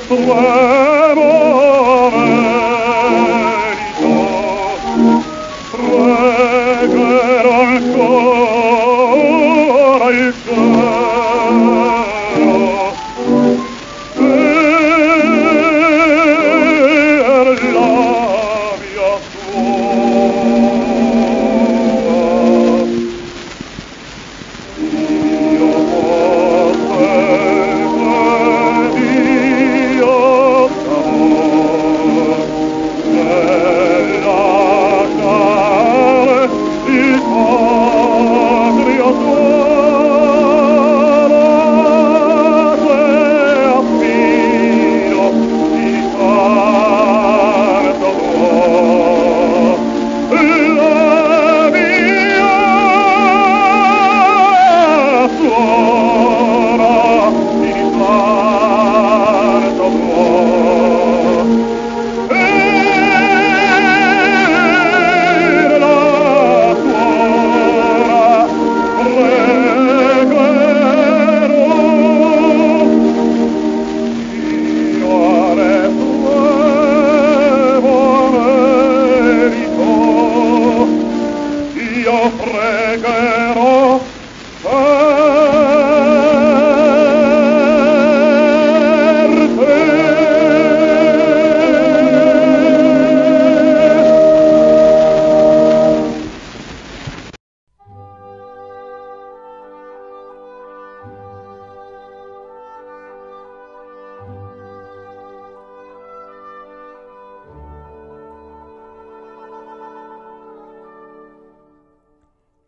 fuego.